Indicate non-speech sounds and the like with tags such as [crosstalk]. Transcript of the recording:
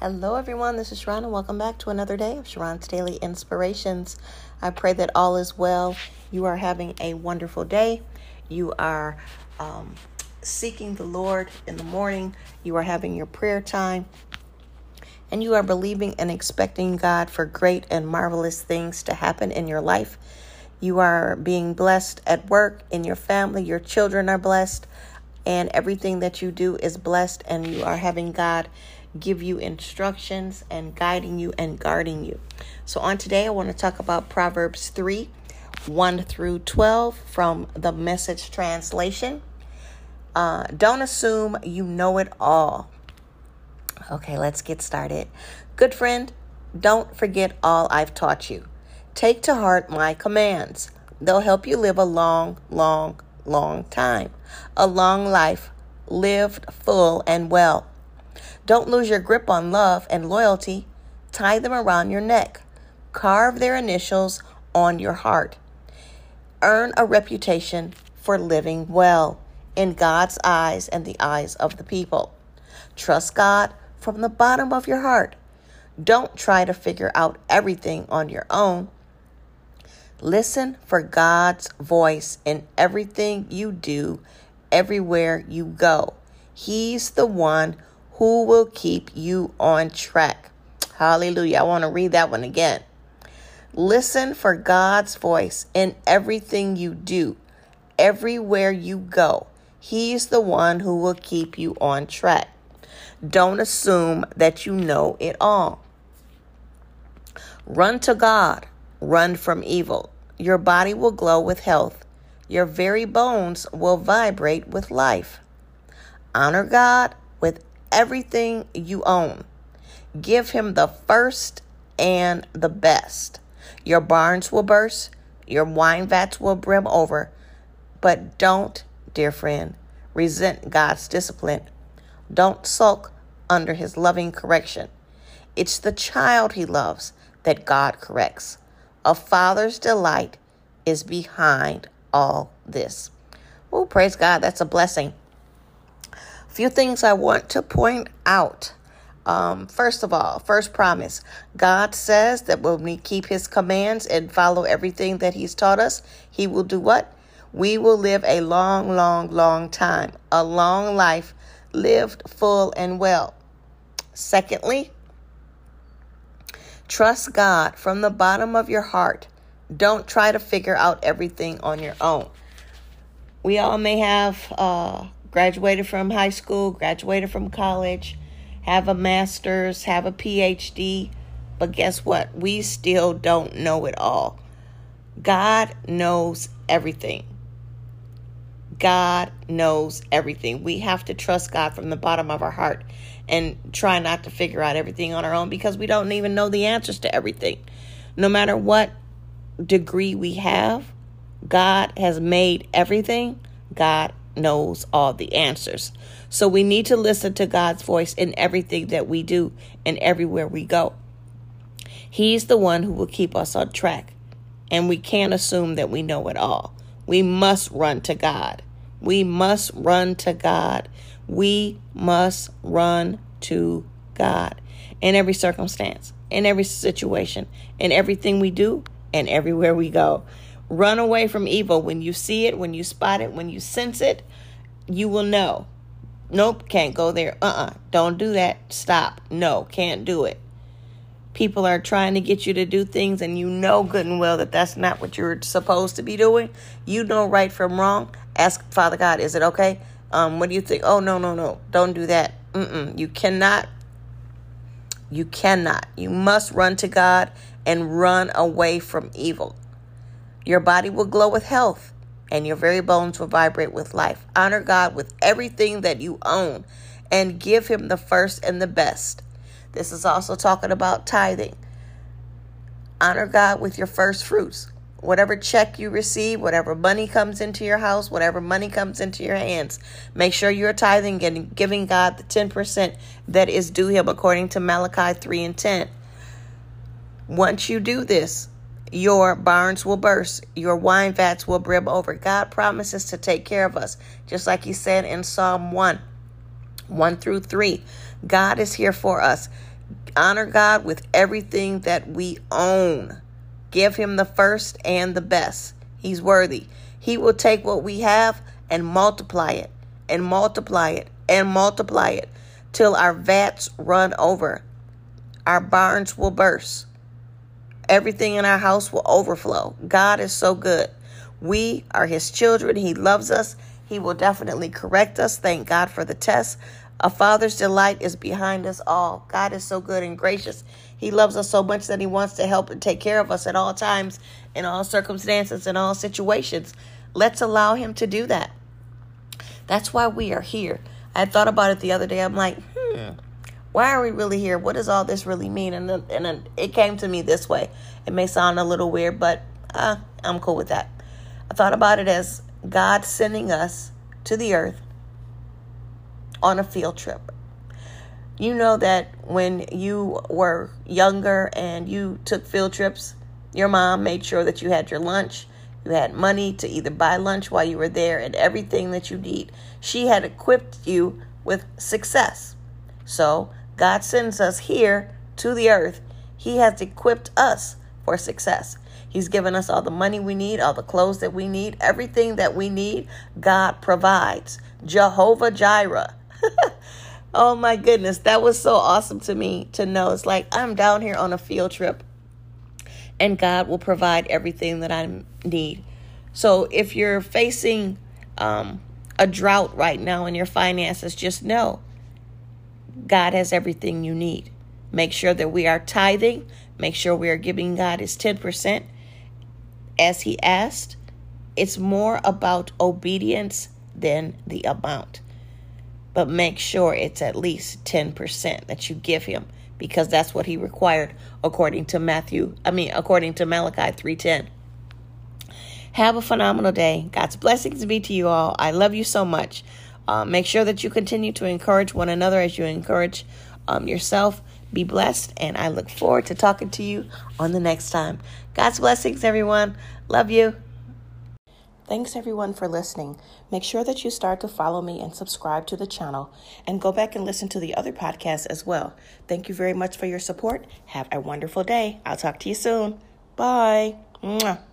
Hello, everyone. This is Sharron, and welcome back to another day of Sharron's Daily Inspirations. I pray that all is well. You are having a wonderful day. You are um, seeking the Lord in the morning. You are having your prayer time. And you are believing and expecting God for great and marvelous things to happen in your life. You are being blessed at work, in your family. Your children are blessed. And everything that you do is blessed, and you are having God give you instructions and guiding you and guarding you. So, on today, I want to talk about Proverbs 3 1 through 12 from the message translation. Uh, don't assume you know it all. Okay, let's get started. Good friend, don't forget all I've taught you. Take to heart my commands. They'll help you live a long, long, long time. A long life lived full and well. Don't lose your grip on love and loyalty. Tie them around your neck. Carve their initials on your heart. Earn a reputation for living well in God's eyes and the eyes of the people. Trust God from the bottom of your heart. Don't try to figure out everything on your own. Listen for God's voice in everything you do, everywhere you go. He's the one who will keep you on track. Hallelujah. I want to read that one again. Listen for God's voice in everything you do, everywhere you go. He's the one who will keep you on track. Don't assume that you know it all. Run to God, run from evil. Your body will glow with health. Your very bones will vibrate with life. Honor God everything you own. Give him the first and the best. Your barns will burst, your wine vats will brim over. But don't, dear friend, resent God's discipline. Don't sulk under his loving correction. It's the child he loves that God corrects. A father's delight is behind all this. Oh, praise God. That's a blessing few things I want to point out. Um, first of all, first promise God says that when we keep His commands and follow everything that He's taught us, He will do what? We will live a long, long, long time, a long life lived full and well. Secondly, trust God from the bottom of your heart. Don't try to figure out everything on your own. We all may have uh, graduated from high school, graduated from college, have a master's, have a PhD, but guess what? We still don't know it all. God knows everything. God knows everything. We have to trust God from the bottom of our heart and try not to figure out everything on our own because we don't even know the answers to everything. No matter what degree we have, God has made everything. God knows all the answers. So we need to listen to God's voice in everything that we do and everywhere we go. He's the one who will keep us on track. And we can't assume that we know it all. We must run to God. We must run to God. We must run to God in every circumstance, in every situation, in everything we do, and everywhere we go. Run away from evil when you see it, when you spot it, when you sense it. You will know. Nope, can't go there. Uh uh-uh, uh. do not do that. Stop. No, can't do it. People are trying to get you to do things, and you know good and well that that's not what you're supposed to be doing. You know right from wrong. Ask Father God, is it okay? Um, what do you think? Oh, no, no, no. Don't do that. Mm-mm. You cannot. You cannot. You must run to God and run away from evil. Your body will glow with health, and your very bones will vibrate with life. Honor God with everything that you own and give Him the first and the best. This is also talking about tithing. Honor God with your first fruits. Whatever check you receive, whatever money comes into your house, whatever money comes into your hands, make sure you're tithing and giving God the 10% that is due Him according to Malachi 3 and 10. Once you do this, your barns will burst, your wine vats will brim over. God promises to take care of us, just like He said in Psalm 1 1 through 3. God is here for us. honor God with everything that we own. Give him the first and the best. He's worthy. He will take what we have and multiply it and multiply it and multiply it till our vats run over. Our barns will burst. Everything in our house will overflow. God is so good. We are His children. He loves us. He will definitely correct us. Thank God for the test. A father's delight is behind us all. God is so good and gracious. He loves us so much that He wants to help and take care of us at all times, in all circumstances, in all situations. Let's allow Him to do that. That's why we are here. I thought about it the other day. I'm like, hmm, why are we really here? What does all this really mean? And then, and then it came to me this way. It may sound a little weird, but uh, I'm cool with that. I thought about it as God sending us to the earth on a field trip. You know that when you were younger and you took field trips, your mom made sure that you had your lunch, you had money to either buy lunch while you were there, and everything that you need. She had equipped you with success. So God sends us here to the earth. He has equipped us for success. He's given us all the money we need, all the clothes that we need, everything that we need. God provides. Jehovah Jireh. [laughs] oh my goodness, that was so awesome to me to know. It's like I'm down here on a field trip and God will provide everything that I need. So if you're facing um, a drought right now in your finances, just know God has everything you need. Make sure that we are tithing. Make sure we are giving God his 10% as he asked. It's more about obedience than the amount. But make sure it's at least 10% that you give him because that's what he required according to Matthew, I mean according to Malachi 3:10. Have a phenomenal day. God's blessings be to you all. I love you so much. Uh, make sure that you continue to encourage one another as you encourage um, yourself. Be blessed, and I look forward to talking to you on the next time. God's blessings, everyone. Love you. Thanks everyone for listening. Make sure that you start to follow me and subscribe to the channel and go back and listen to the other podcasts as well. Thank you very much for your support. Have a wonderful day. I'll talk to you soon. Bye. Mwah.